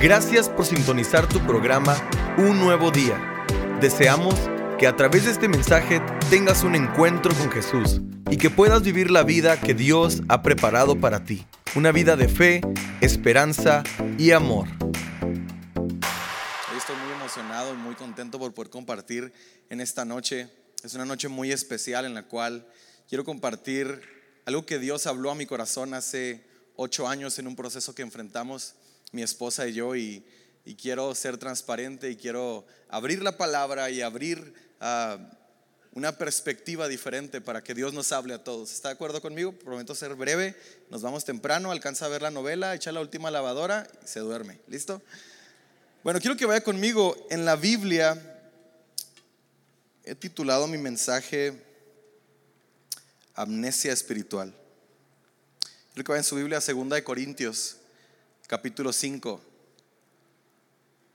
Gracias por sintonizar tu programa Un Nuevo Día. Deseamos que a través de este mensaje tengas un encuentro con Jesús y que puedas vivir la vida que Dios ha preparado para ti. Una vida de fe, esperanza y amor. Estoy muy emocionado y muy contento por poder compartir en esta noche. Es una noche muy especial en la cual quiero compartir algo que Dios habló a mi corazón hace ocho años en un proceso que enfrentamos mi esposa y yo y, quiero ser transparente y quiero abrir la palabra y abrir ah, una perspectiva diferente para que Dios nos hable a todos. ¿Está de acuerdo conmigo? Prometo ser breve. Nos vamos temprano, alcanza a ver la novela, echa la última lavadora y se duerme. ¿Listo? Bueno, quiero que vaya conmigo en la Biblia. He titulado mi mensaje Amnesia Espiritual. Quiero que vaya en su Biblia, segunda de Corintios capítulo 5,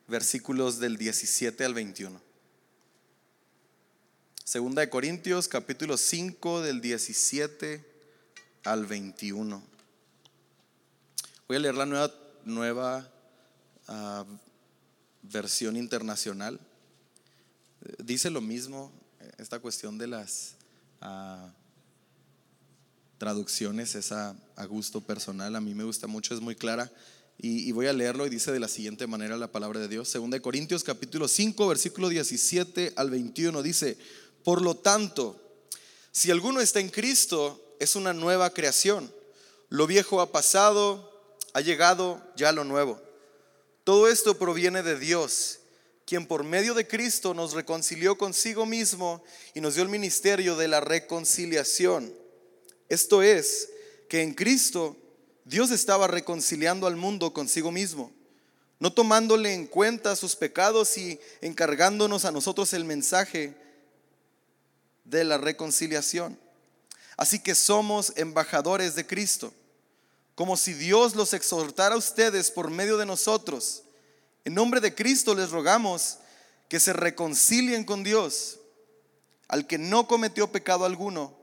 versículos del 17 al 21. Segunda de Corintios, capítulo 5, del 17 al 21. Voy a leer la nueva, nueva ah, versión internacional. Dice lo mismo, esta cuestión de las uh, traducciones es a, a gusto personal. A mí me gusta mucho, es muy clara. Y, voy a leerlo y dice de la siguiente manera la palabra de Dios. Segunda de Corintios capítulo 5, versículo 17 al 21 dice, por lo tanto, si alguno está en Cristo, es una nueva creación. Lo viejo ha pasado, ha llegado ya lo nuevo. Todo esto proviene de Dios, quien por medio de Cristo nos reconcilió consigo mismo y nos dio el ministerio de la reconciliación. Esto es, que en Cristo Dios estaba reconciliando al mundo consigo mismo, no tomándole en cuenta sus pecados y encargándonos a nosotros el mensaje de la reconciliación. Así que somos embajadores de Cristo, como si Dios los exhortara a ustedes por medio de nosotros. En nombre de Cristo les rogamos que se reconcilien con Dios, al que no cometió pecado alguno,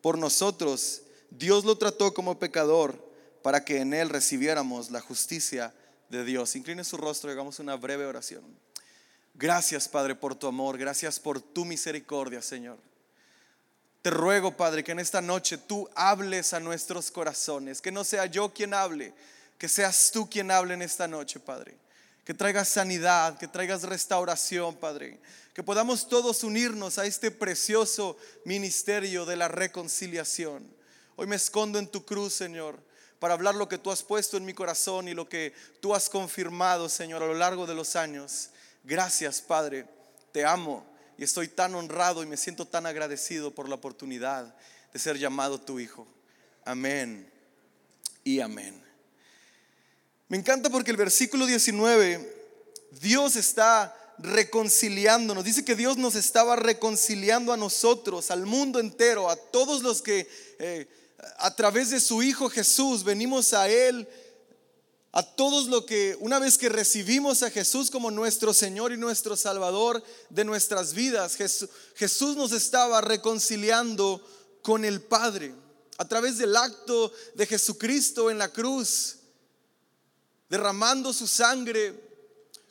por nosotros Dios lo trató como pecador para que en Él recibiéramos la justicia de Dios. Incline su rostro y hagamos una breve oración. Gracias, Padre, por tu amor. Gracias por tu misericordia, Señor. Te ruego, Padre, que en esta noche tú hables a nuestros corazones. Que no sea yo quien hable, que seas tú quien hable en esta noche, Padre. Que traigas sanidad, que traigas restauración, Padre. Que podamos todos unirnos a este precioso ministerio de la reconciliación. Hoy me escondo en tu cruz, Señor para hablar lo que tú has puesto en mi corazón y lo que tú has confirmado, Señor, a lo largo de los años. Gracias, Padre. Te amo y estoy tan honrado y me siento tan agradecido por la oportunidad de ser llamado tu Hijo. Amén y amén. Me encanta porque el versículo 19, Dios está reconciliándonos. Dice que Dios nos estaba reconciliando a nosotros, al mundo entero, a todos los que... Eh, a través de su Hijo Jesús venimos a Él, a todos lo que una vez que recibimos a Jesús como nuestro Señor y nuestro Salvador de nuestras vidas, Jesús, Jesús nos estaba reconciliando con el Padre. A través del acto de Jesucristo en la cruz, derramando su sangre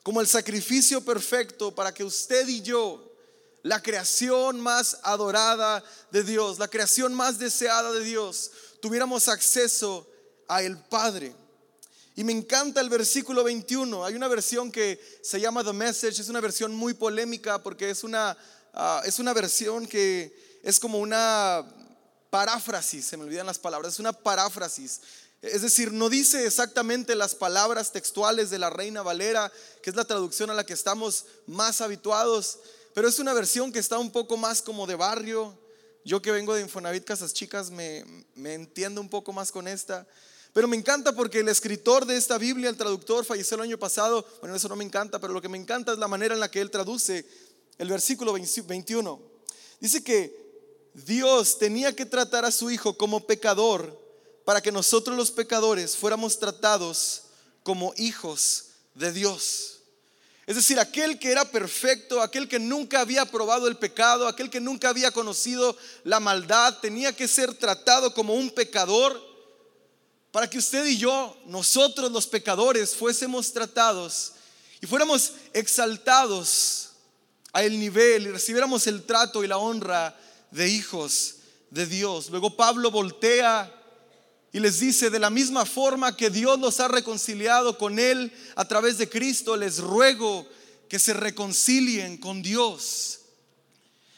como el sacrificio perfecto para que usted y yo la creación más adorada de Dios, la creación más deseada de Dios, tuviéramos acceso a el Padre. Y me encanta el versículo 21. Hay una versión que se llama The Message, es una versión muy polémica porque es una, ah, es una versión que es como una paráfrasis, se me olvidan las palabras, es una paráfrasis. Es decir, no dice exactamente las palabras textuales de la Reina Valera, que es la traducción a la que estamos más habituados, pero es una versión que está un poco más como de barrio. Yo que vengo de Infonavit Casas Chicas me, me entiendo un poco más con esta. Pero me encanta porque el escritor de esta Biblia, el traductor, falleció el año pasado. Bueno, eso no me encanta, pero lo que me encanta es la manera en la que él traduce el versículo 21. Dice que Dios tenía que tratar a su Hijo como pecador para que nosotros los pecadores fuéramos tratados como hijos de Dios. Es decir, aquel que era perfecto, aquel que nunca había probado el pecado, aquel que nunca había conocido la maldad, tenía que ser tratado como un pecador para que usted y yo, nosotros los pecadores, fuésemos tratados y fuéramos exaltados a el nivel y recibiéramos el trato y la honra de hijos de Dios. Luego Pablo voltea y les dice, de la misma forma que Dios los ha reconciliado con Él a través de Cristo, les ruego que se reconcilien con Dios.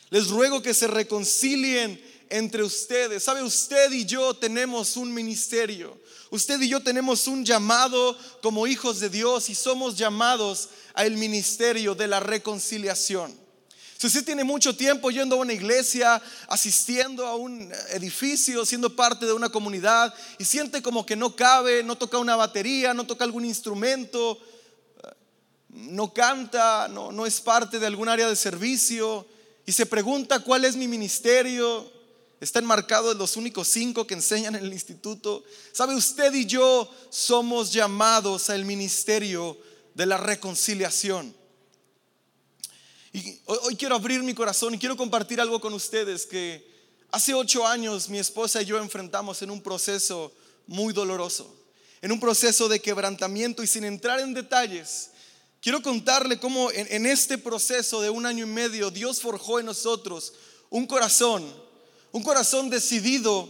Les ruego que se reconcilien entre ustedes. ¿Sabe? Usted y yo tenemos un ministerio. Usted y yo tenemos un llamado como hijos de Dios y somos llamados al ministerio de la reconciliación. Si usted tiene mucho tiempo yendo a una iglesia, asistiendo a un edificio, siendo parte de una comunidad y siente como que no cabe, no toca una batería, no toca algún instrumento, no canta, no, no es parte de algún área de servicio y se pregunta cuál es mi ministerio, está enmarcado en los únicos cinco que enseñan en el instituto. ¿Sabe? Usted y yo somos llamados al ministerio de la reconciliación. Y hoy, quiero abrir mi corazón y quiero compartir algo con ustedes que hace ocho años mi esposa y yo enfrentamos en un proceso muy doloroso, en un proceso de quebrantamiento y sin entrar en detalles. Quiero contarle cómo en, en este proceso de un año y medio Dios forjó en nosotros un corazón, un corazón decidido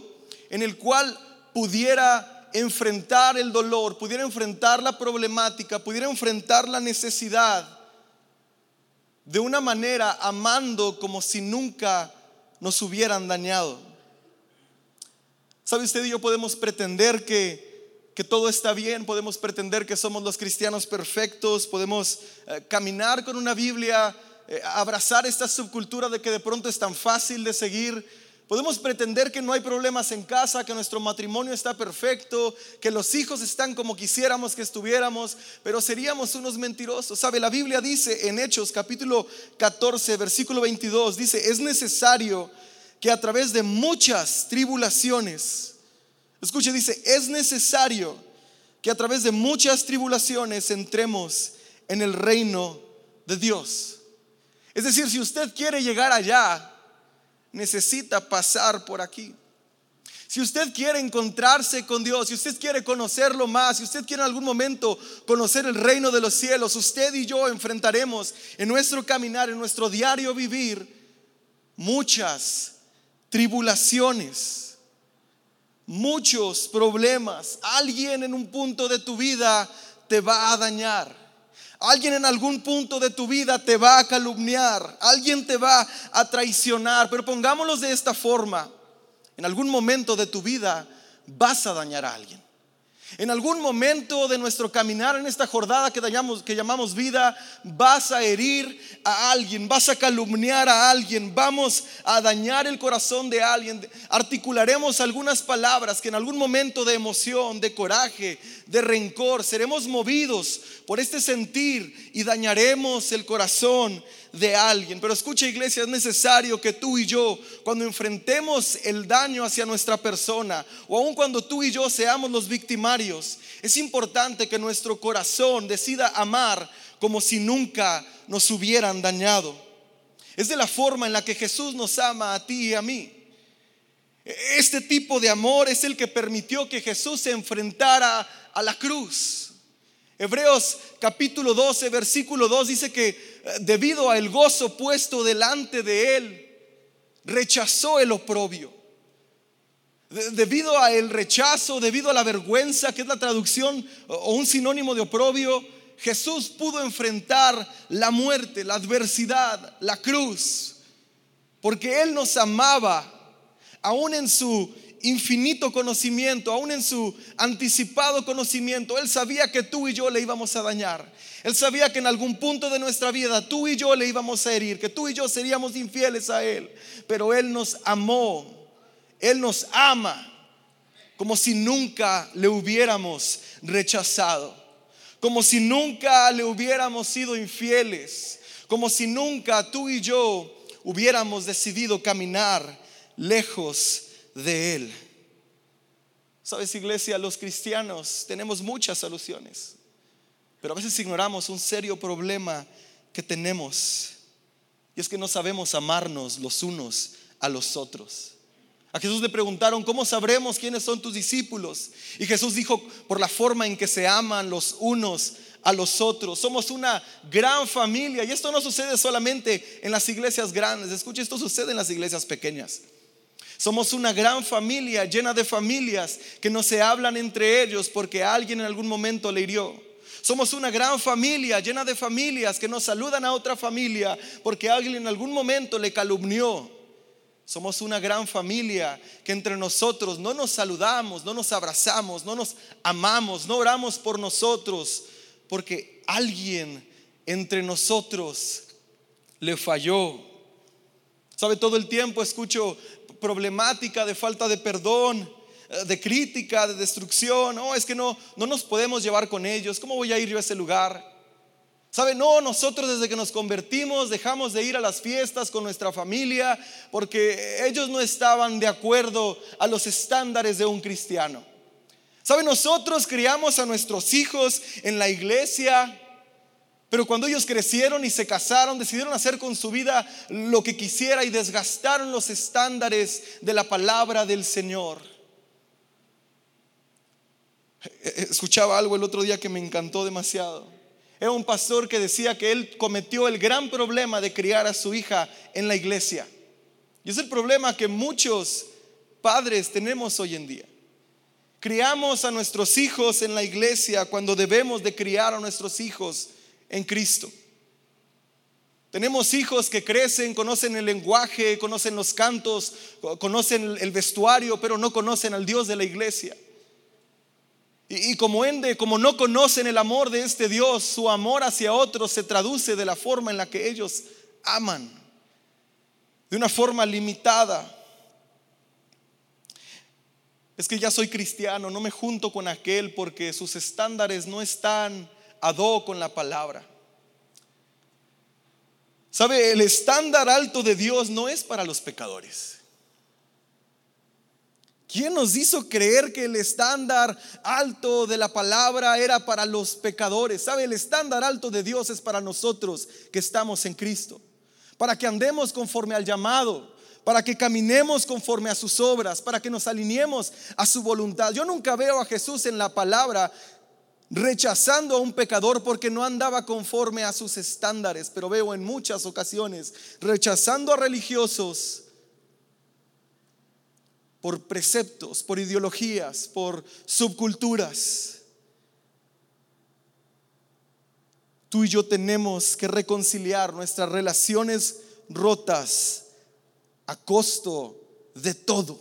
en el cual pudiera enfrentar el dolor, pudiera enfrentar la problemática, pudiera enfrentar la necesidad de una manera amando como si nunca nos hubieran dañado. ¿Sabe usted y yo podemos pretender que, que todo está bien? Podemos pretender que somos los cristianos perfectos, podemos eh, caminar con una Biblia, eh, abrazar esta subcultura de que de pronto es tan fácil de seguir Podemos pretender que no hay problemas en casa, que nuestro matrimonio está perfecto, que los hijos están como quisiéramos que estuviéramos, pero seríamos unos mentirosos. ¿Sabe? La Biblia dice en Hechos capítulo 14, versículo 22, dice, es necesario que a través de muchas tribulaciones, escuche, dice, es necesario que a través de muchas tribulaciones entremos en el reino de Dios. Es decir, si usted quiere llegar allá, necesita pasar por aquí. Si usted quiere encontrarse con Dios, si usted quiere conocerlo más, si usted quiere en algún momento conocer el reino de los cielos, usted y yo enfrentaremos en nuestro caminar, en nuestro diario vivir, muchas tribulaciones, muchos problemas. Alguien en un punto de tu vida te va a dañar. Alguien en algún punto de tu vida te va a calumniar, alguien te va a traicionar, pero pongámoslo de esta forma, en algún momento de tu vida vas a dañar a alguien. En algún momento de nuestro caminar en esta jornada que, que llamamos vida, vas a herir a alguien, vas a calumniar a alguien, vamos a dañar el corazón de alguien. Articularemos algunas palabras que en algún momento de emoción, de coraje, de rencor, seremos movidos por este sentir y dañaremos el corazón de alguien. Pero escucha iglesia, es necesario que tú y yo, cuando enfrentemos el daño hacia nuestra persona, o aun cuando tú y yo seamos los victimarios, es importante que nuestro corazón decida amar como si nunca nos hubieran dañado. Es de la forma en la que Jesús nos ama a ti y a mí. Este tipo de amor es el que permitió que Jesús se enfrentara a la cruz. Hebreos capítulo 12, versículo 2 dice que eh, debido al gozo puesto delante de él, rechazó el oprobio. Debido al rechazo, debido a la vergüenza, que es la traducción o un sinónimo de oprobio, Jesús pudo enfrentar la muerte, la adversidad, la cruz, porque Él nos amaba, aún en su infinito conocimiento, aún en su anticipado conocimiento, Él sabía que tú y yo le íbamos a dañar. Él sabía que en algún punto de nuestra vida tú y yo le íbamos a herir, que tú y yo seríamos infieles a Él. Pero Él nos amó, Él nos ama como si nunca le hubiéramos rechazado, como si nunca le hubiéramos sido infieles, como si nunca tú y yo hubiéramos decidido caminar lejos de Él. Sabes, iglesia, los cristianos tenemos muchas soluciones, pero a veces ignoramos un serio problema que tenemos, y es que no sabemos amarnos los unos a los otros. A Jesús le preguntaron, ¿cómo sabremos quiénes son tus discípulos? Y Jesús dijo, por la forma en que se aman los unos a los otros. Somos una gran familia y esto no sucede solamente en las iglesias grandes. Escucha, esto sucede en las iglesias pequeñas. Somos una gran familia llena de familias que no se hablan entre ellos porque alguien en algún momento le hirió. Somos una gran familia llena de familias que no saludan a otra familia porque alguien en algún momento le calumnió. Somos una gran familia que entre nosotros no nos saludamos, no nos abrazamos, no nos amamos, no oramos por nosotros, porque alguien entre nosotros le falló. ¿Sabe? Todo el tiempo escucho problemática de falta de perdón, eh, de crítica, de destrucción. No, es que no, no nos podemos llevar con ellos. ¿Cómo voy a ir yo a ese lugar? ¿Sabe? No, nosotros desde que nos convertimos dejamos de ir a las fiestas con nuestra familia porque ellos no estaban de acuerdo a los estándares de un cristiano. ¿Sabe? Nosotros criamos a nuestros hijos en la iglesia, pero cuando ellos crecieron y se casaron, decidieron hacer con su vida lo que quisiera y desgastaron los estándares de la palabra del Señor. Escuchaba algo el otro día que me encantó demasiado. Era un pastor que decía que él cometió el gran problema de criar a su hija en la iglesia. Y es el problema que muchos padres tenemos hoy en día. Criamos a nuestros hijos en la iglesia cuando debemos de criar a nuestros hijos en Cristo. Tenemos hijos que crecen, conocen el lenguaje, conocen los cantos, conocen el vestuario, pero no conocen al Dios de la iglesia. Y, como ende, como no conocen el amor de este Dios, su amor hacia otros se traduce de la forma en la que ellos aman, de una forma limitada. Es que ya soy cristiano, no me junto con aquel porque sus estándares no están a do con la palabra. ¿Sabe? El estándar alto de Dios no es para los pecadores. ¿Quién nos hizo creer que el estándar alto de la palabra era para los pecadores? ¿Sabe? El estándar alto de Dios es para nosotros que estamos en Cristo. Para que andemos conforme al llamado, para que caminemos conforme a sus obras, para que nos alineemos a su voluntad. Yo nunca veo a Jesús en la palabra rechazando a un pecador porque no andaba conforme a sus estándares, pero veo en muchas ocasiones rechazando a religiosos por preceptos, por ideologías, por subculturas. Tú y yo tenemos que reconciliar nuestras relaciones rotas a costo de todo.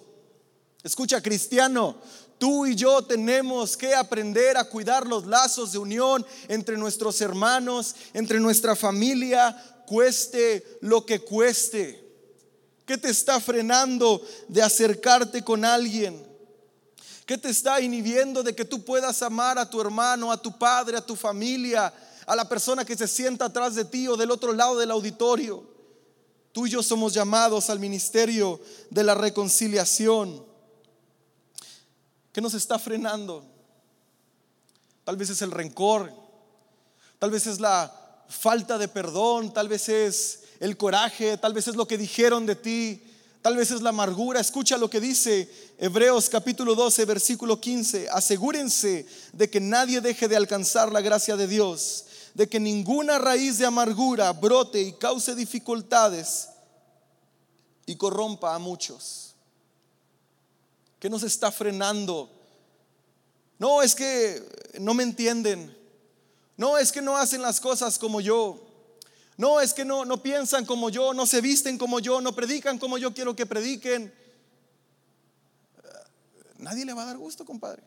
Escucha, cristiano, tú y yo tenemos que aprender a cuidar los lazos de unión entre nuestros hermanos, entre nuestra familia, cueste lo que cueste. ¿Qué te está frenando de acercarte con alguien? ¿Qué te está inhibiendo de que tú puedas amar a tu hermano, a tu padre, a tu familia, a la persona que se sienta atrás de ti o del otro lado del auditorio? Tú y yo somos llamados al ministerio de la reconciliación. ¿Qué nos está frenando? Tal vez es el rencor, tal vez es la falta de perdón, tal vez es el coraje, tal vez es lo que dijeron de ti, tal vez es la amargura. Escucha lo que dice Hebreos capítulo 12, versículo 15. Asegúrense de que nadie deje de alcanzar la gracia de Dios, de que ninguna raíz de amargura brote y cause dificultades y corrompa a muchos. ¿Qué nos está frenando? No, es que no me entienden. No, es que no hacen las cosas como yo. No, es que no, no piensan como yo, no se visten como yo, no predican como yo quiero que prediquen. Nadie le va a dar gusto, compadre.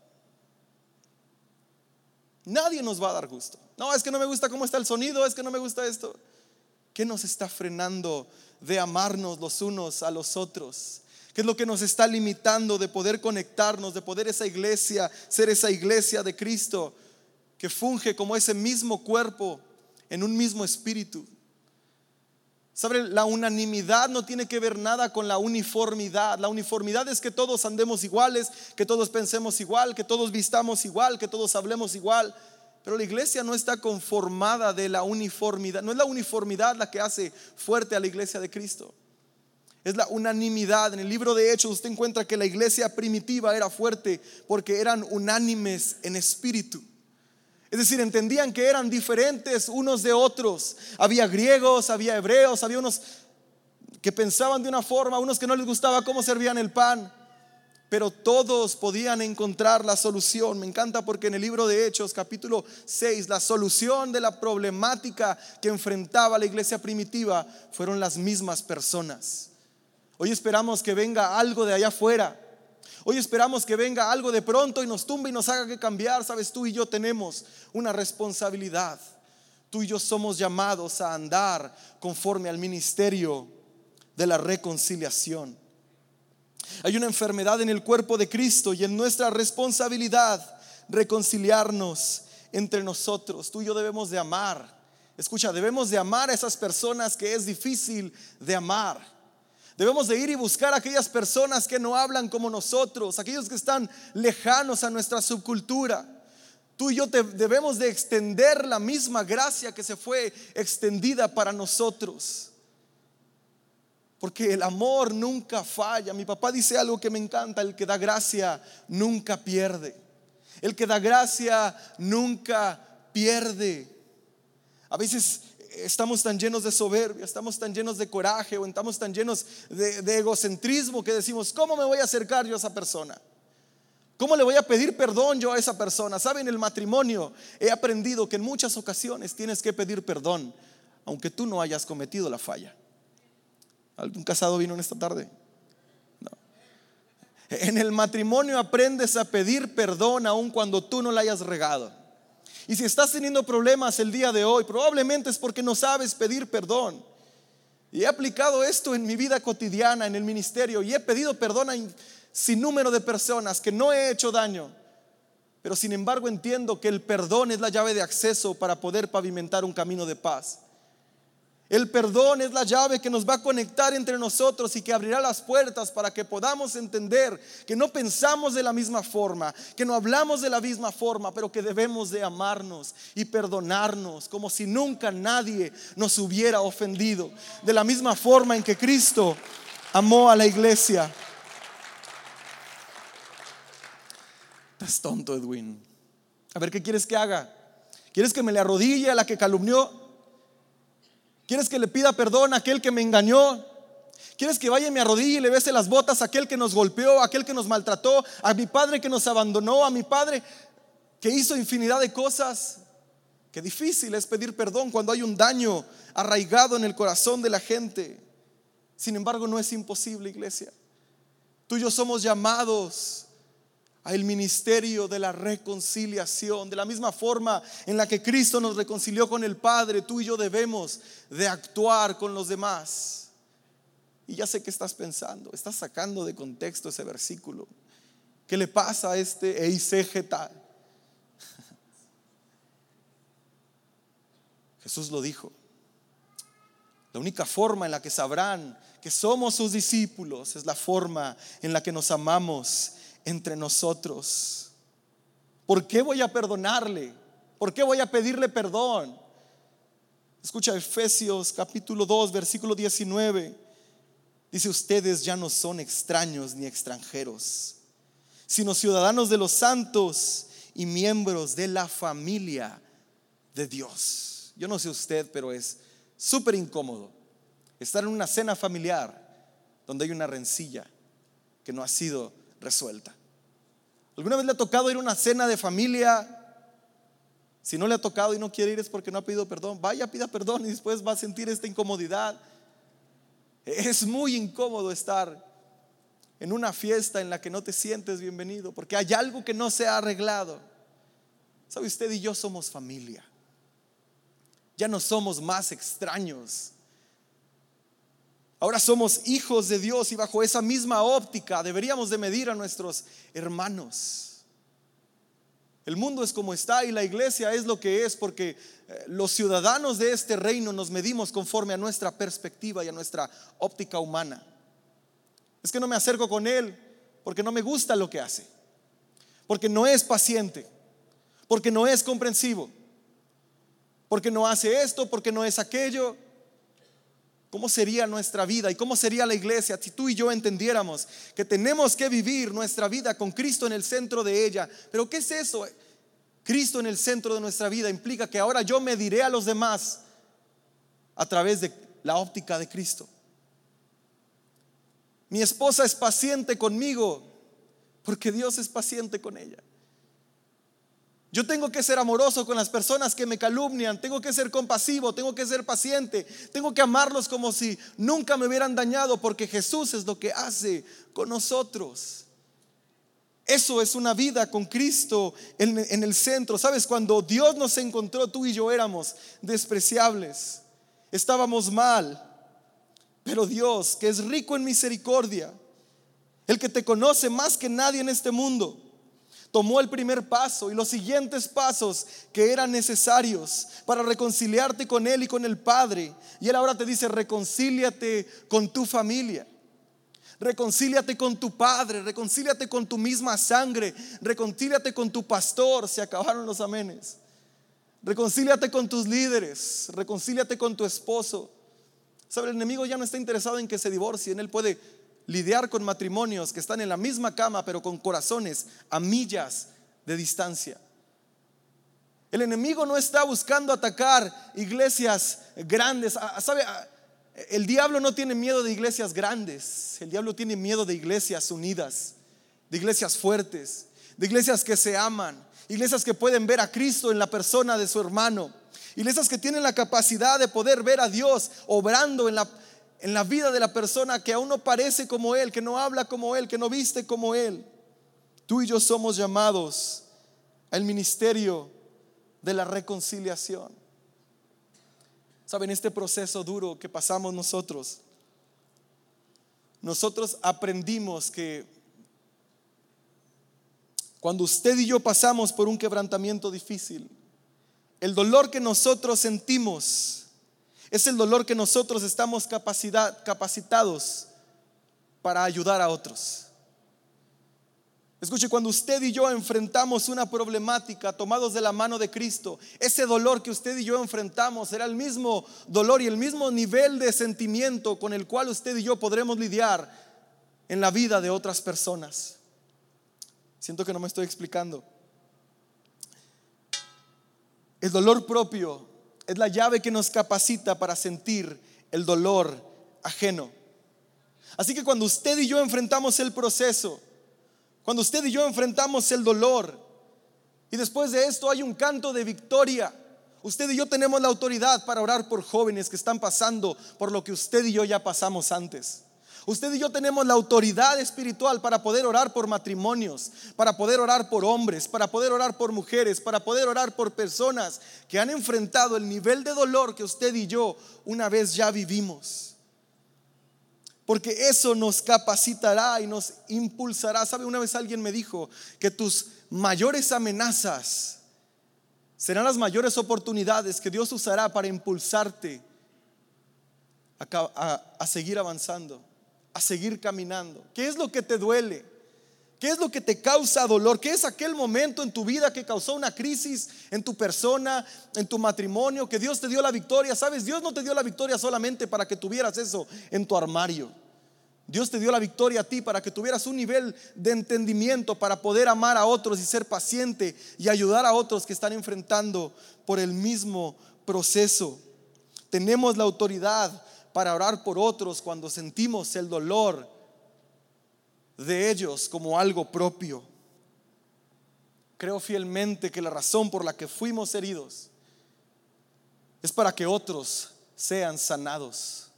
Nadie nos va a dar gusto. No, es que no me gusta cómo está el sonido, es que no me gusta esto. ¿Qué nos está frenando de amarnos los unos a los otros? ¿Qué es lo que nos está limitando de poder conectarnos, de poder esa iglesia, ser esa iglesia de Cristo que funge como ese mismo cuerpo en un mismo espíritu? Sabe, la unanimidad no tiene que ver nada con la uniformidad. La uniformidad es que todos andemos iguales, que todos pensemos igual, que todos vistamos igual, que todos hablemos igual. Pero la iglesia no está conformada de la uniformidad. No es la uniformidad la que hace fuerte a la iglesia de Cristo. Es la unanimidad. En el libro de Hechos usted encuentra que la iglesia primitiva era fuerte porque eran unánimes en espíritu. Es decir, entendían que eran diferentes unos de otros. Había griegos, había hebreos, había unos que pensaban de una forma, unos que no les gustaba cómo servían el pan, pero todos podían encontrar la solución. Me encanta porque en el libro de Hechos, capítulo 6, la solución de la problemática que enfrentaba la iglesia primitiva fueron las mismas personas. Hoy esperamos que venga algo de allá afuera. Hoy esperamos que venga algo de pronto y nos tumbe y nos haga que cambiar. Sabes, tú y yo tenemos una responsabilidad. Tú y yo somos llamados a andar conforme al ministerio de la reconciliación. Hay una enfermedad en el cuerpo de Cristo y en nuestra responsabilidad reconciliarnos entre nosotros. Tú y yo debemos de amar. Escucha, debemos de amar a esas personas que es difícil de amar. Debemos de ir y buscar a aquellas personas que no hablan como nosotros, aquellos que están lejanos a nuestra subcultura. Tú y yo debemos de extender la misma gracia que se fue extendida para nosotros. Porque el amor nunca falla. Mi papá dice algo que me encanta, el que da gracia nunca pierde. El que da gracia nunca pierde. A veces estamos tan llenos de soberbia, estamos tan llenos de coraje o estamos tan llenos de, egocentrismo que decimos, ¿cómo me voy a acercar yo a esa persona? ¿Cómo le voy a pedir perdón yo a esa persona? Saben, el matrimonio he aprendido que en muchas ocasiones tienes que pedir perdón, aunque tú no hayas cometido la falla. ¿Algún casado vino en esta tarde? No. En el matrimonio aprendes a pedir perdón aun cuando tú no la hayas regado. Y si estás teniendo problemas el día de hoy, probablemente es porque no sabes pedir perdón. Y he aplicado esto en mi vida cotidiana, en el ministerio, y he pedido perdón a sin número de personas que no he hecho daño. Pero sin embargo entiendo que el perdón es la llave de acceso para poder pavimentar un camino de paz. El perdón es la llave que nos va a conectar entre nosotros y que abrirá las puertas para que podamos entender que no pensamos de la misma forma, que no hablamos de la misma forma, pero que debemos de amarnos y perdonarnos como si nunca nadie nos hubiera ofendido. De la misma forma en que Cristo amó a la iglesia. Estás tonto, Edwin. A ver, ¿qué quieres que haga? ¿Quieres que me le arrodille a la que calumnió? ¿Quieres que le pida perdón a aquel que me engañó? ¿Quieres que vaya y me arrodille y le bese las botas a aquel que nos golpeó, a aquel que nos maltrató, a mi padre que nos abandonó, a mi padre que hizo infinidad de cosas? Qué difícil es pedir perdón cuando hay un daño arraigado en el corazón de la gente. Sin embargo, no es imposible, iglesia. Tú y yo somos llamados al ministerio de la reconciliación. De la misma forma en la que Cristo nos reconcilió con el Padre, tú y yo debemos de actuar con los demás. Y ya sé que estás pensando, estás sacando de contexto ese versículo. ¿Qué le pasa a este Eisegeta? Jesús lo dijo. La única forma en la que sabrán que somos sus discípulos es la forma en la que nos amamos entre nosotros. ¿Por qué voy a perdonarle? ¿Por qué voy a pedirle perdón? Escucha Efesios capítulo 2, versículo 19. Dice, ustedes ya no son extraños ni extranjeros, sino ciudadanos de los santos y miembros de la familia de Dios. Yo no sé usted, pero es súper incómodo estar en una cena familiar donde hay una rencilla que no ha sido resuelta. ¿Alguna vez le ha tocado ir a una cena de familia? Si no le ha tocado y no quiere ir es porque no ha pedido perdón. Vaya, pida perdón y después va a sentir esta incomodidad. Es muy incómodo estar en una fiesta en la que no te sientes bienvenido porque hay algo que no se ha arreglado. ¿Sabe usted y yo somos familia? Ya no somos más extraños. Ahora somos hijos de Dios y bajo esa misma óptica deberíamos de medir a nuestros hermanos. El mundo es como está y la iglesia es lo que es porque eh, los ciudadanos de este reino nos medimos conforme a nuestra perspectiva y a nuestra óptica humana. Es que no me acerco con él porque no me gusta lo que hace, porque no es paciente, porque no es comprensivo, porque no hace esto, porque no es aquello. ¿Cómo sería nuestra vida y cómo sería la iglesia si tú y yo entendiéramos que tenemos que vivir nuestra vida con Cristo en el centro de ella? Pero ¿qué es eso? Cristo en el centro de nuestra vida implica que ahora yo me diré a los demás a través de la óptica de Cristo. Mi esposa es paciente conmigo porque Dios es paciente con ella. Yo tengo que ser amoroso con las personas que me calumnian, tengo que ser compasivo, tengo que ser paciente, tengo que amarlos como si nunca me hubieran dañado, porque Jesús es lo que hace con nosotros. Eso es una vida con Cristo en, en, el centro. ¿Sabes? Cuando Dios nos encontró, tú y yo éramos despreciables, estábamos mal, pero Dios, que es rico en misericordia, el que te conoce más que nadie en este mundo, tomó el primer paso y los siguientes pasos que eran necesarios para reconciliarte con Él y con el Padre. Y Él ahora te dice, reconcíliate con tu familia. Reconcíliate con tu padre, reconcíliate con tu misma sangre, reconcíliate con tu pastor, se acabaron los amenes. Reconcíliate con tus líderes, reconcíliate con tu esposo. ¿Sabe? El enemigo ya no está interesado en que se divorcien, él puede lidiar con matrimonios que están en la misma cama, pero con corazones a millas de distancia. El enemigo no está buscando atacar iglesias grandes. Ah, ¿Sabe? Ah, el diablo no tiene miedo de iglesias grandes. El diablo tiene miedo de iglesias unidas, de iglesias fuertes, de iglesias que se aman, iglesias que pueden ver a Cristo en la persona de su hermano, iglesias que tienen la capacidad de poder ver a Dios obrando en la en la vida de la persona que aún no parece como Él, que no habla como Él, que no viste como Él. Tú y yo somos llamados al ministerio de la reconciliación. Saben, este proceso duro que pasamos nosotros, nosotros aprendimos que cuando usted y yo pasamos por un quebrantamiento difícil, el dolor que nosotros sentimos, es el dolor que nosotros estamos capacitados para ayudar a otros. Escuche, cuando usted y yo enfrentamos una problemática tomados de la mano de Cristo, ese dolor que usted y yo enfrentamos será el mismo dolor y el mismo nivel de sentimiento con el cual usted y yo podremos lidiar en la vida de otras personas. Siento que no me estoy explicando. El dolor propio es la llave que nos capacita para sentir el dolor ajeno. Así que cuando usted y yo enfrentamos el proceso, cuando usted y yo enfrentamos el dolor, y después de esto hay un canto de victoria, usted y yo tenemos la autoridad para orar por jóvenes que están pasando por lo que usted y yo ya pasamos antes. Usted y yo tenemos la autoridad espiritual para poder orar por matrimonios, para poder orar por hombres, para poder orar por mujeres, para poder orar por personas que han enfrentado el nivel de dolor que usted y yo una vez ya vivimos. Porque eso nos capacitará y nos impulsará. ¿Sabe? Una vez alguien me dijo que tus mayores amenazas serán las mayores oportunidades que Dios usará para impulsarte a, a seguir avanzando a seguir caminando? ¿Qué es lo que te duele? ¿Qué es lo que te causa dolor? ¿Qué es aquel momento en tu vida que causó una crisis en tu persona, en tu matrimonio, que Dios te dio la victoria? Sabes, Dios no te dio la victoria solamente para que tuvieras eso en tu armario. Dios te dio la victoria a ti para que tuvieras un nivel de entendimiento para poder amar a otros y ser paciente y ayudar a otros que están enfrentando por el mismo proceso. Tenemos la autoridad para orar por otros cuando sentimos el dolor de ellos como algo propio. Creo fielmente que la razón por la que fuimos heridos es para que otros sean sanados.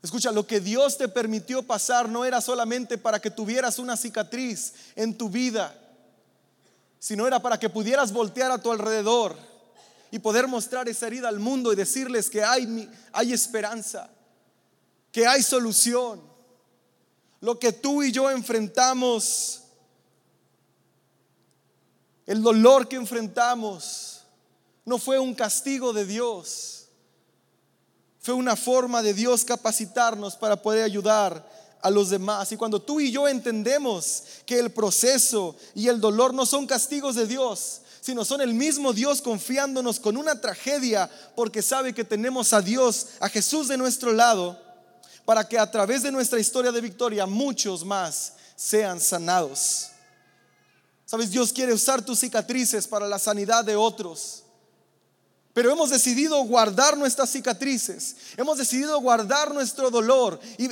Escucha, lo que Dios te permitió pasar no era solamente para que tuvieras una cicatriz en tu vida, sino era para que pudieras voltear a tu alrededor y poder mostrar esa herida al mundo y decirles que hay, hay esperanza, que hay solución. Lo que tú y yo enfrentamos, el dolor que enfrentamos, no fue un castigo de Dios, fue una forma de Dios capacitarnos para poder ayudar a los demás. Y cuando tú y yo entendemos que el proceso y el dolor no son castigos de Dios, sino son el mismo Dios confiándonos con una tragedia porque sabe que tenemos a Dios, a Jesús de nuestro lado, para que a través de nuestra historia de victoria muchos más sean sanados. Sabes, Dios quiere usar tus cicatrices para la sanidad de otros. Pero hemos decidido guardar nuestras cicatrices, hemos decidido guardar nuestro dolor y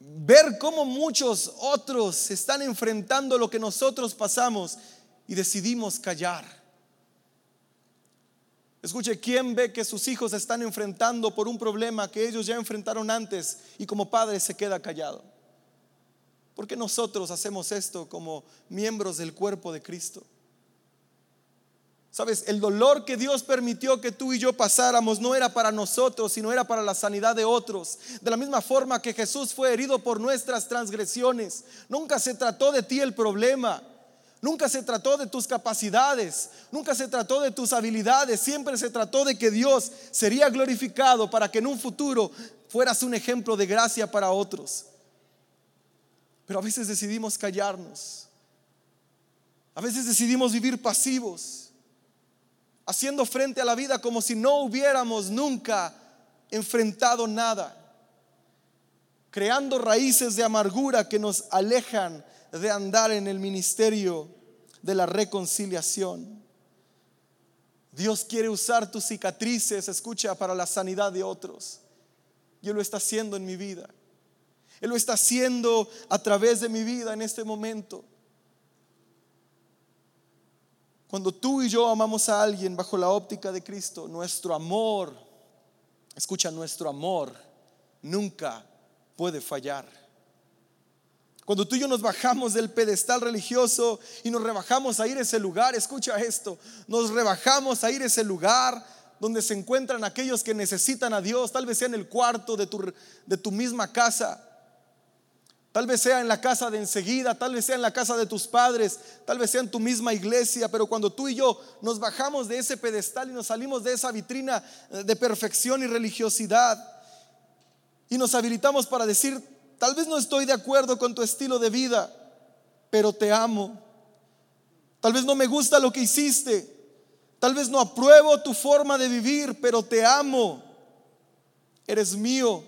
ver cómo muchos otros están enfrentando lo que nosotros pasamos y decidimos callar. Escuche, ¿quién ve que sus hijos están enfrentando por un problema que ellos ya enfrentaron antes y como padre se queda callado? ¿Por qué nosotros hacemos esto como miembros del cuerpo de Cristo? Sabes, el dolor que Dios permitió que tú y yo pasáramos no era para nosotros, sino era para la sanidad de otros. De la misma forma que Jesús fue herido por nuestras transgresiones. Nunca se trató de ti el problema. Nunca se trató de tus capacidades, nunca se trató de tus habilidades, siempre se trató de que Dios sería glorificado para que en un futuro fueras un ejemplo de gracia para otros. Pero a veces decidimos callarnos, a veces decidimos vivir pasivos, haciendo frente a la vida como si no hubiéramos nunca enfrentado nada, creando raíces de amargura que nos alejan de andar en el ministerio de la reconciliación. Dios quiere usar tus cicatrices, escucha, para la sanidad de otros. Y Él lo está haciendo en mi vida. Él lo está haciendo a través de mi vida en este momento. Cuando tú y yo amamos a alguien bajo la óptica de Cristo, nuestro amor, escucha, nuestro amor nunca puede fallar. Cuando tú y yo nos bajamos del pedestal religioso y nos rebajamos a ir a ese lugar, escucha esto, nos rebajamos a ir a ese lugar donde se encuentran aquellos que necesitan a Dios, tal vez sea en el cuarto de tu, de tu misma casa, tal vez sea en la casa de enseguida, tal vez sea en la casa de tus padres, tal vez sea en tu misma iglesia, pero cuando tú y yo nos bajamos de ese pedestal y nos salimos de esa vitrina de perfección y religiosidad y nos habilitamos para decir, Tal vez no estoy de acuerdo con tu estilo de vida, pero te amo. Tal vez no me gusta lo que hiciste. Tal vez no apruebo tu forma de vivir, pero te amo. Eres mío.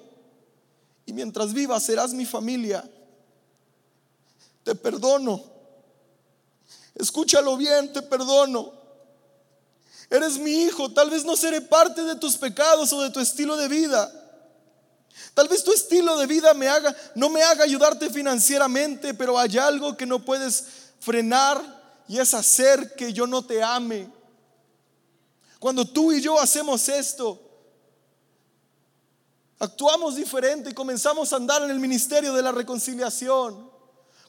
Y mientras vivas serás mi familia. Te perdono. Escúchalo bien, te perdono. Eres mi hijo. Tal vez no seré parte de tus pecados o de tu estilo de vida Tal vez tu estilo de vida me haga, no me haga ayudarte financieramente, pero hay algo que no puedes frenar y es hacer que yo no te ame. Cuando tú y yo hacemos esto, actuamos diferente y comenzamos a andar en el ministerio de la reconciliación.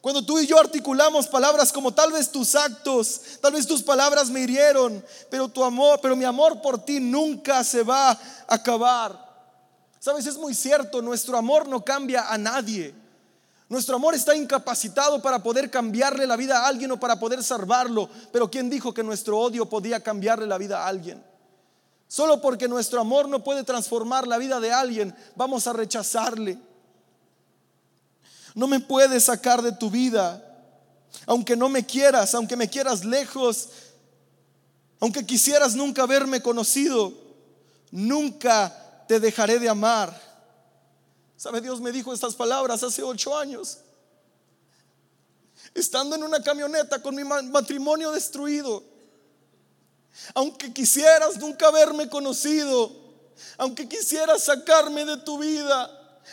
Cuando tú y yo articulamos palabras como tal vez tus actos, tal vez tus palabras me hirieron, pero tu amor, pero mi amor por ti nunca se va a acabar. Sabes, es muy cierto, nuestro amor no cambia a nadie. Nuestro amor está incapacitado para poder cambiarle la vida a alguien o para poder salvarlo. Pero ¿quién dijo que nuestro odio podía cambiarle la vida a alguien? Solo porque nuestro amor no puede transformar la vida de alguien, vamos a rechazarle. No me puedes sacar de tu vida, aunque no me quieras, aunque me quieras lejos, aunque quisieras nunca haberme conocido, nunca te dejaré de amar. ¿Sabe? Dios me dijo estas palabras hace ocho años. Estando en una camioneta con mi matrimonio destruido. Aunque quisieras nunca haberme conocido. Aunque quisieras sacarme de tu vida.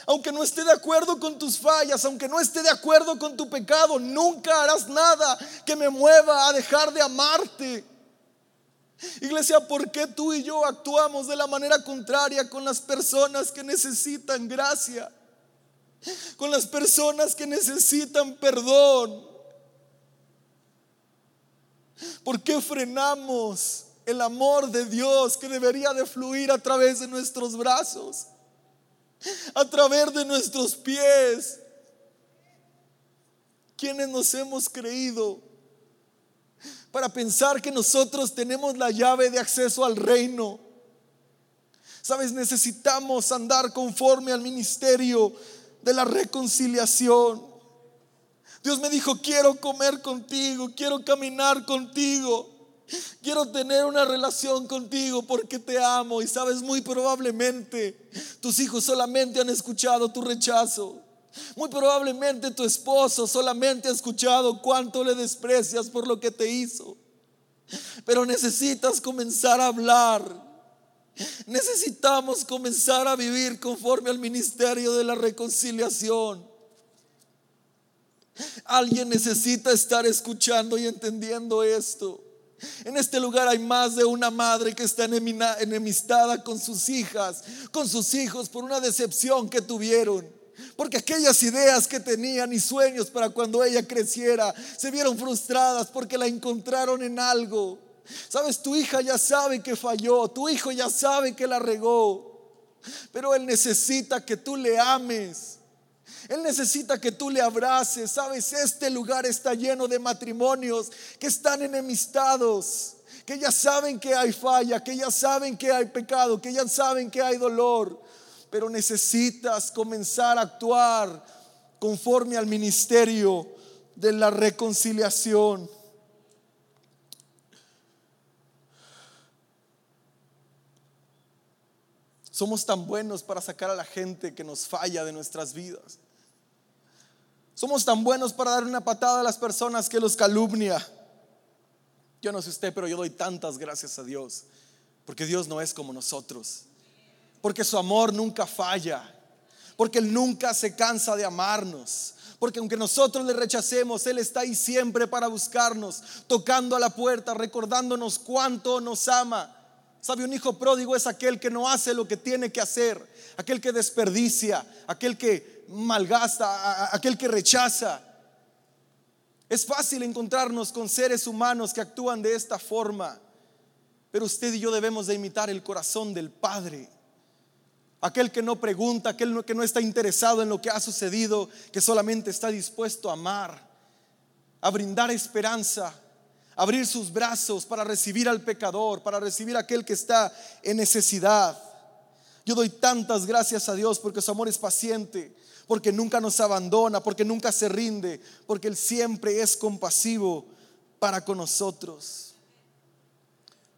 Aunque no esté de acuerdo con tus fallas, aunque no esté de acuerdo con tu pecado, nunca harás nada que me mueva a dejar de amarte. Iglesia, ¿por qué tú y yo actuamos de la manera contraria con las personas que necesitan gracia? Con las personas que necesitan perdón. ¿Por qué frenamos el amor de Dios que debería de fluir a través de nuestros brazos? A través de nuestros pies. Quienes nos hemos creído para pensar que nosotros tenemos la llave de acceso al reino. Sabes, necesitamos andar conforme al ministerio de la reconciliación. Dios me dijo, quiero comer contigo, quiero caminar contigo. Quiero tener una relación contigo porque te amo y sabes muy probablemente tus hijos solamente han escuchado tu rechazo. Muy probablemente tu esposo solamente ha escuchado cuánto le desprecias por lo que te hizo. Pero necesitas comenzar a hablar. Necesitamos comenzar a vivir conforme al ministerio de la reconciliación. Alguien necesita estar escuchando y entendiendo esto. En este lugar hay más de una madre que está enemistada con sus hijas, con sus hijos por una decepción que tuvieron. Porque aquellas ideas que tenían y sueños para cuando ella creciera se vieron frustradas porque la encontraron en algo. Sabes, tu hija ya sabe que falló, tu hijo ya sabe que la regó, pero él necesita que tú le ames. Él necesita que tú le abraces. Sabes, este lugar está lleno de matrimonios que están enemistados, que ya saben que hay falla, que ya saben que hay pecado, que ya saben que hay dolor. Pero necesitas comenzar a actuar conforme al ministerio de la reconciliación. Somos tan buenos para sacar a la gente que nos falla de nuestras vidas. Somos tan buenos para dar una patada a las personas que los calumnia. Yo no sé usted, pero yo doy tantas gracias a Dios. Porque Dios no es como nosotros. Porque su amor nunca falla. Porque Él nunca se cansa de amarnos. Porque aunque nosotros le rechacemos, Él está ahí siempre para buscarnos, tocando a la puerta, recordándonos cuánto nos ama. ¿Sabe? Un hijo pródigo es aquel que no hace lo que tiene que hacer, aquel que desperdicia, aquel que malgasta, aquel que rechaza. Es fácil encontrarnos con seres humanos que actúan de esta forma, pero usted y yo debemos de imitar el corazón del Padre. Aquel que no pregunta, aquel que no está interesado en lo que ha sucedido, que solamente está dispuesto a amar, a brindar esperanza, abrir sus brazos para recibir al pecador, para recibir a aquel que está en necesidad. Yo doy tantas gracias a Dios porque su amor es paciente, porque nunca nos abandona, porque nunca se rinde, porque Él siempre es compasivo para con nosotros.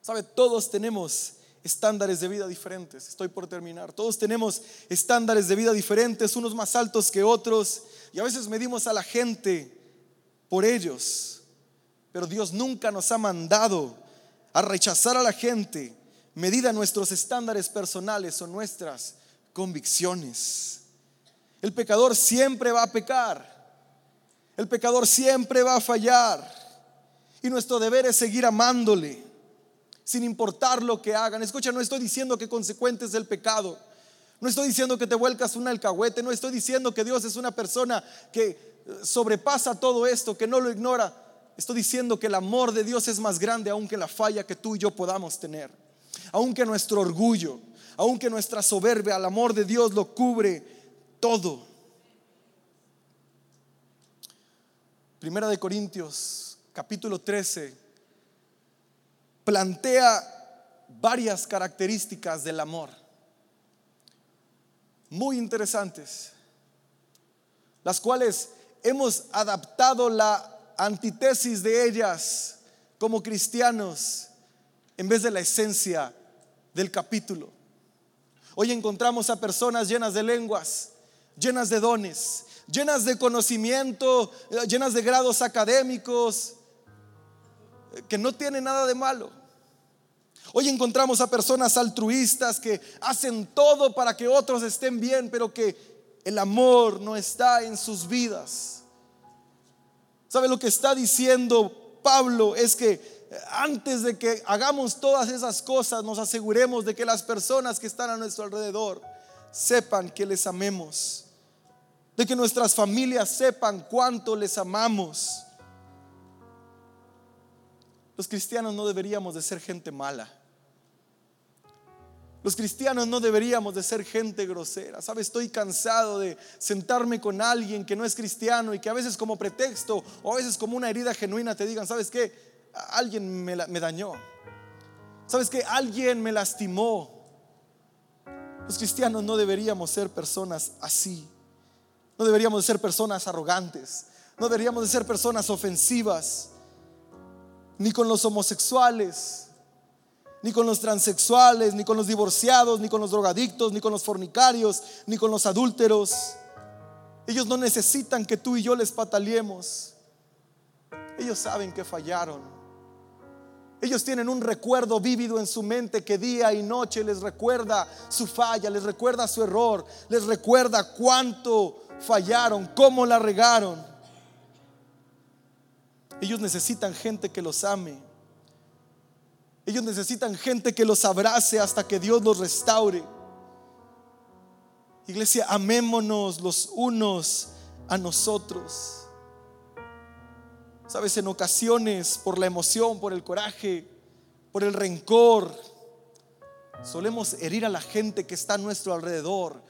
¿Sabe? Todos tenemos estándares de vida diferentes. Estoy por terminar. Todos tenemos estándares de vida diferentes, unos más altos que otros, y a veces medimos a la gente por ellos. Pero Dios nunca nos ha mandado a rechazar a la gente medida nuestros estándares personales o nuestras convicciones. El pecador siempre va a pecar. El pecador siempre va a fallar. Y nuestro deber es seguir amándole, sin importar lo que hagan. Escucha, no estoy diciendo que consecuentes del pecado. No estoy diciendo que te vuelcas un alcahuete. No estoy diciendo que Dios es una persona que eh, sobrepasa todo esto, que no lo ignora. Estoy diciendo que el amor de Dios es más grande aunque la falla que tú y yo podamos tener. Aunque nuestro orgullo, aunque nuestra soberbia, el amor de Dios lo cubre todo. Primera de Corintios, capítulo 13, plantea varias características del amor, muy interesantes, las cuales hemos adaptado la antítesis de ellas como cristianos en vez de la esencia del capítulo. Hoy encontramos a personas llenas de lenguas, llenas de dones, llenas de conocimiento, eh, llenas de grados académicos, que no tienen nada de malo. Hoy encontramos a personas altruistas que hacen todo para que otros estén bien, pero que el amor no está en sus vidas. ¿Sabe lo que está diciendo Pablo? Es que antes de que hagamos todas esas cosas, nos aseguremos de que las personas que están a nuestro alrededor sepan que les amemos, de que nuestras familias sepan cuánto les amamos. Los cristianos no deberíamos de ser gente mala. Los cristianos no deberíamos de ser gente grosera. ¿Sabes? Estoy cansado de sentarme con alguien que no es cristiano y que a veces como pretexto o a veces como una herida genuina te digan, ¿sabes qué? Alguien me, me dañó. ¿Sabes qué? Alguien me lastimó. Los cristianos no deberíamos ser personas así. No deberíamos de ser personas arrogantes. No deberíamos de ser personas ofensivas. Ni con los homosexuales, ni con los transexuales, ni con los divorciados, ni con los drogadictos, ni con los fornicarios, ni con los adúlteros. Ellos no necesitan que tú y yo les pataleemos. Ellos saben que fallaron. Ellos tienen un recuerdo vívido en su mente que día y noche les recuerda su falla, les recuerda su error, les recuerda cuánto fallaron, cómo la regaron. Ellos necesitan gente que los ame. Ellos necesitan gente que los abrace hasta que Dios los restaure. Iglesia, amémonos los unos a nosotros. Sabes, en ocasiones por la emoción, por el coraje, por el rencor, solemos herir a la gente que está a nuestro alrededor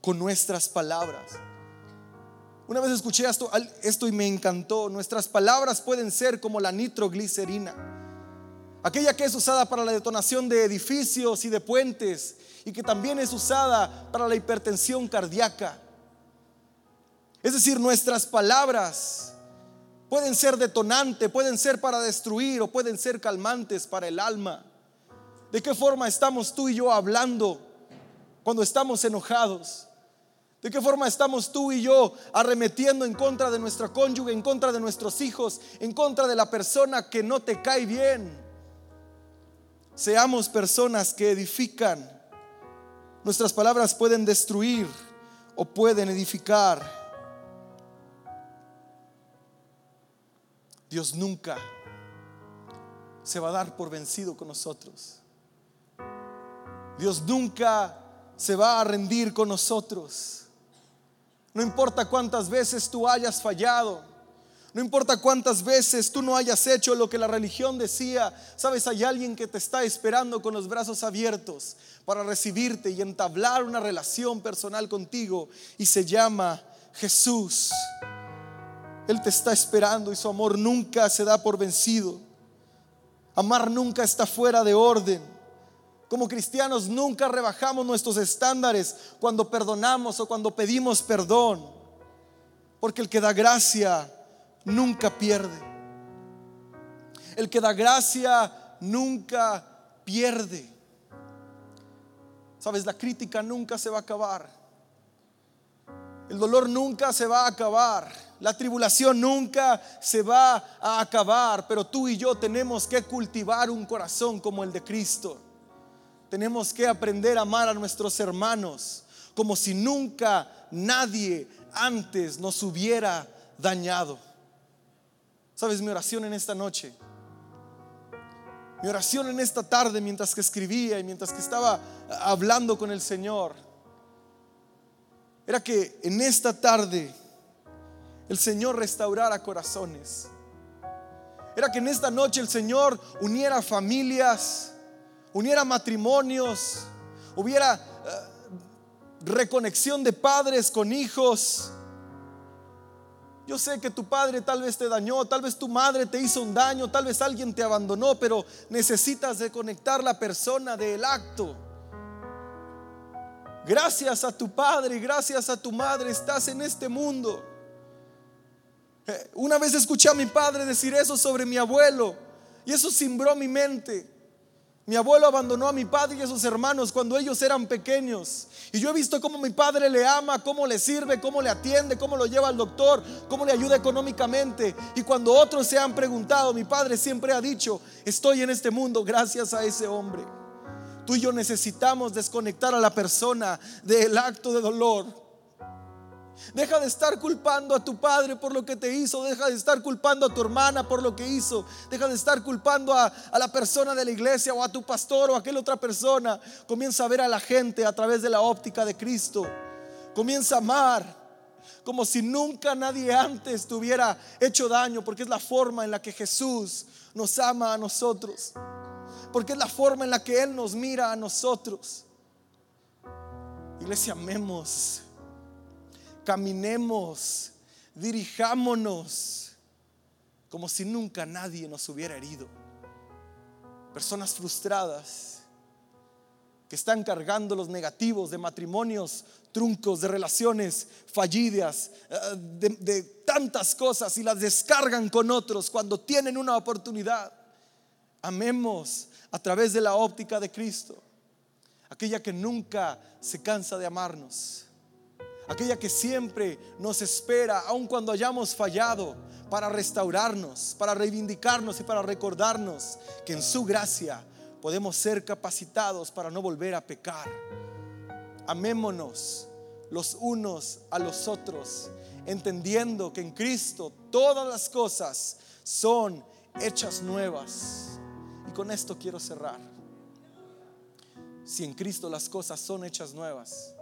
con nuestras palabras. Una vez escuché esto, y me encantó. Nuestras palabras pueden ser como la nitroglicerina, aquella que es usada para la detonación de edificios y de puentes y que también es usada para la hipertensión cardíaca. Es decir, nuestras palabras pueden ser detonantes, pueden ser para destruir o pueden ser calmantes para el alma. ¿De qué forma estamos tú y yo hablando cuando estamos enojados? ¿De qué forma estamos tú y yo arremetiendo en contra de nuestra cónyuge, en contra de nuestros hijos, en contra de la persona que no te cae bien? Seamos personas que edifican. Nuestras palabras pueden destruir o pueden edificar. Dios nunca se va a dar por vencido con nosotros. Dios nunca se va a rendir con nosotros. No importa cuántas veces tú hayas fallado. No importa cuántas veces tú no hayas hecho lo que la religión decía. Sabes, hay alguien que te está esperando con los brazos abiertos para recibirte y entablar una relación personal contigo. Y se llama Jesús. Él te está esperando y su amor nunca se da por vencido. Amar nunca está fuera de orden. Como cristianos nunca rebajamos nuestros estándares cuando perdonamos o cuando pedimos perdón. Porque el que da gracia nunca pierde. El que da gracia nunca pierde. Sabes, la crítica nunca se va a acabar. El dolor nunca se va a acabar. La tribulación nunca se va a acabar. Pero tú y yo tenemos que cultivar un corazón como el de Cristo. Tenemos que aprender a amar a nuestros hermanos como si nunca nadie antes nos hubiera dañado. ¿Sabes mi oración en esta noche? Mi oración en esta tarde mientras que escribía y mientras que estaba hablando con el Señor era que en esta tarde el Señor restaurara corazones. Era que en esta noche el Señor uniera familias uniera matrimonios, hubiera eh, reconexión de padres con hijos. Yo sé que tu padre tal vez te dañó, tal vez tu madre te hizo un daño, tal vez alguien te abandonó, pero necesitas reconectar la persona del acto. Gracias a tu padre y gracias a tu madre estás en este mundo. Eh, una vez escuché a mi padre decir eso sobre mi abuelo y eso cimbró mi mente. Mi abuelo abandonó a mi padre y a sus hermanos cuando ellos eran pequeños. Y yo he visto cómo mi padre le ama, cómo le sirve, cómo le atiende, cómo lo lleva al doctor, cómo le ayuda económicamente. Y cuando otros se han preguntado, mi padre siempre ha dicho, estoy en este mundo gracias a ese hombre. Tú y yo necesitamos desconectar a la persona del acto de dolor Deja de estar culpando a tu padre por lo que te hizo. Deja de estar culpando a tu hermana por lo que hizo. Deja de estar culpando a, la persona de la iglesia o a tu pastor o a aquella otra persona. Comienza a ver a la gente a través de la óptica de Cristo. Comienza a amar como si nunca nadie antes te hubiera hecho daño, porque es la forma en la que Jesús nos ama a nosotros. Porque es la forma en la que Él nos mira a nosotros. Iglesia, amemos caminemos, dirijámonos como si nunca nadie nos hubiera herido. Personas frustradas que están cargando los negativos de matrimonios truncos, de relaciones fallidas, eh, de, de tantas cosas y las descargan con otros cuando tienen una oportunidad. Amemos a través de la óptica de Cristo. Aquella que nunca se cansa de amarnos. Aquella que siempre nos espera, aun cuando hayamos fallado, para restaurarnos, para reivindicarnos y para recordarnos que en su gracia podemos ser capacitados para no volver a pecar. Amémonos los unos a los otros, entendiendo que en Cristo todas las cosas son hechas nuevas. Y con esto quiero cerrar. Si en Cristo las cosas son hechas nuevas,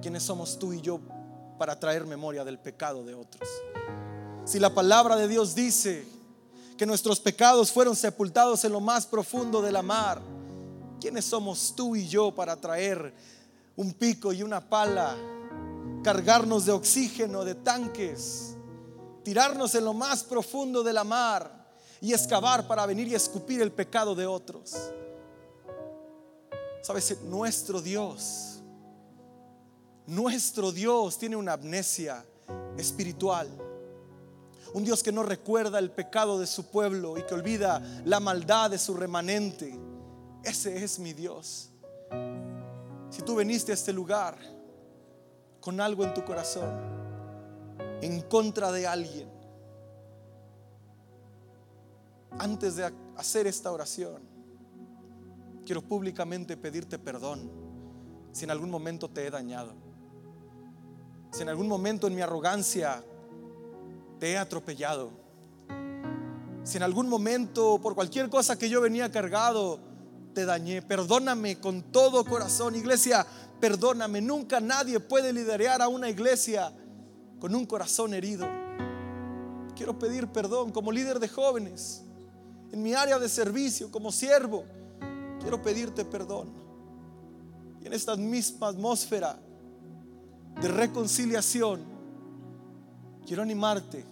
¿quiénes somos tú y yo para traer memoria del pecado de otros? Si la palabra de Dios dice que nuestros pecados fueron sepultados en lo más profundo de la mar, ¿quiénes somos tú y yo para traer un pico y una pala, cargarnos de oxígeno, de tanques, tirarnos en lo más profundo de la mar y excavar para venir y escupir el pecado de otros? Sabes, nuestro Dios, nuestro Dios tiene una amnesia espiritual. Un Dios que no recuerda el pecado de su pueblo y que olvida la maldad de su remanente. Ese es mi Dios. Si tú viniste a este lugar con algo en tu corazón, en contra de alguien, antes de hacer esta oración, quiero públicamente pedirte perdón si en algún momento te he dañado. Si en algún momento en mi arrogancia te he atropellado. Si en algún momento, por cualquier cosa que yo venía cargado, te dañé, perdóname con todo corazón. Iglesia, perdóname. Nunca nadie puede liderar a una iglesia con un corazón herido. Quiero pedir perdón como líder de jóvenes, en mi área de servicio, como siervo. Quiero pedirte perdón. Y en esta misma atmósfera de reconciliación, quiero animarte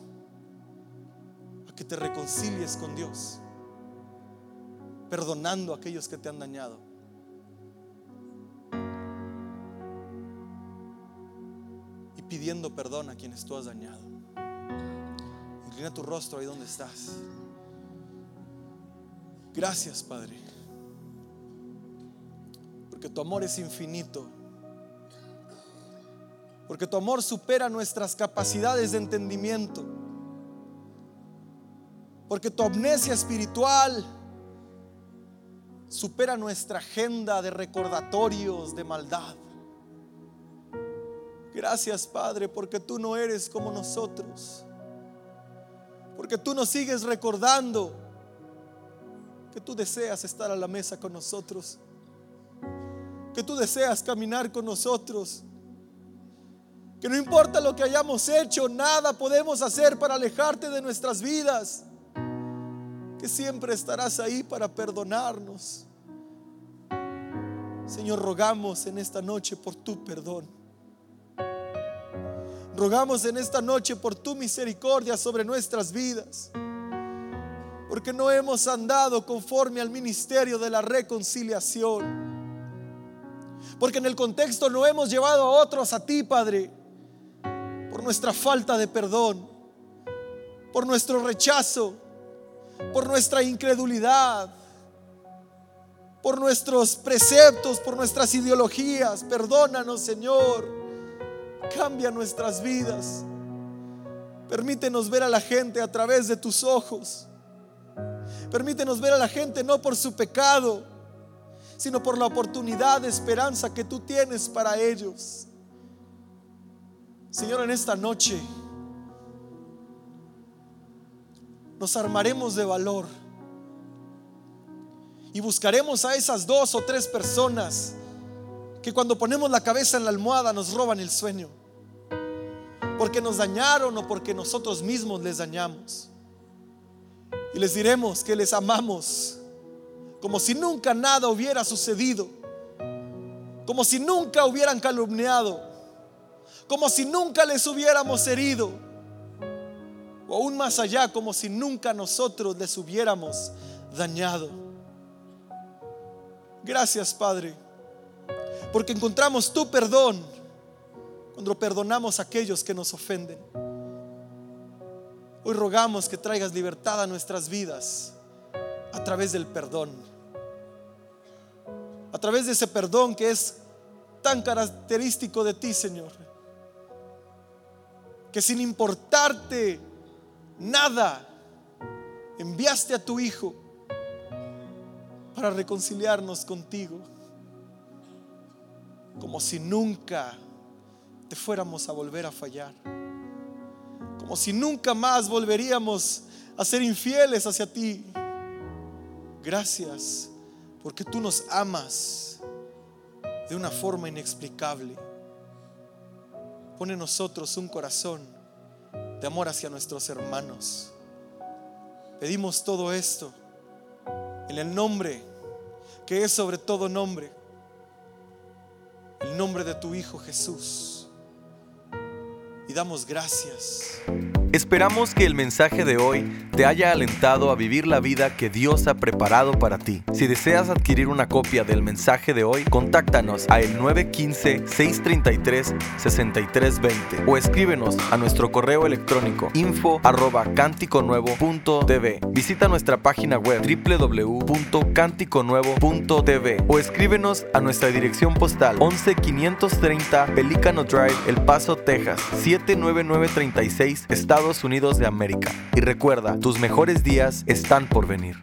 a que te reconcilies con Dios, perdonando a aquellos que te han dañado. Y pidiendo perdón a quienes tú has dañado. Inclina tu rostro ahí donde estás. Gracias, Padre. Porque tu amor es infinito porque tu amor supera nuestras capacidades de entendimiento. Porque tu amnesia espiritual supera nuestra agenda de recordatorios de maldad. Gracias Padre, porque tú no eres como nosotros. Porque tú nos sigues recordando que tú deseas estar a la mesa con nosotros. Que tú deseas caminar con nosotros que no importa lo que hayamos hecho, nada podemos hacer para alejarte de nuestras vidas. Que siempre estarás ahí para perdonarnos. Señor, rogamos en esta noche por tu perdón. Rogamos en esta noche por tu misericordia sobre nuestras vidas. Porque no hemos andado conforme al ministerio de la reconciliación. Porque en el contexto no hemos llevado a otros a ti, Padre por nuestra falta de perdón, por nuestro rechazo, por nuestra incredulidad, por nuestros preceptos, por nuestras ideologías. Perdónanos, Señor. Cambia nuestras vidas. Permítenos ver a la gente a través de tus ojos. Permítenos ver a la gente no por su pecado, sino por la oportunidad de esperanza que tú tienes para ellos. Señor, en esta noche nos armaremos de valor y buscaremos a esas dos o tres personas que cuando ponemos la cabeza en la almohada nos roban el sueño, porque nos dañaron o porque nosotros mismos les dañamos. Y les diremos que les amamos como si nunca nada hubiera sucedido, como si nunca hubieran calumniado como si nunca les hubiéramos herido, o aún más allá, como si nunca nosotros les hubiéramos dañado. Gracias, Padre, porque encontramos tu perdón cuando perdonamos a aquellos que nos ofenden. Hoy rogamos que traigas libertad a nuestras vidas a través del perdón. A través de ese perdón que es tan característico de ti, Señor. Que sin importarte nada, enviaste a tu Hijo para reconciliarnos contigo. Como si nunca te fuéramos a volver a fallar. Como si nunca más volveríamos a ser infieles hacia ti. Gracias porque tú nos amas de una forma inexplicable. Pone en nosotros un corazón de amor hacia nuestros hermanos. Pedimos todo esto en el nombre que es sobre todo nombre, el nombre de tu Hijo Jesús. Damos gracias. Esperamos que el mensaje de hoy te haya alentado a vivir la vida que Dios ha preparado para ti. Si deseas adquirir una copia del mensaje de hoy, contáctanos a el 915-633-6320 o escríbenos a nuestro correo electrónico info. Visita nuestra página web www.cánticonuevo.tv o escríbenos a nuestra dirección postal 11530 Pelicano Drive, El Paso, Texas 79936, Estados Unidos de América. Y recuerda, tus mejores días están por venir.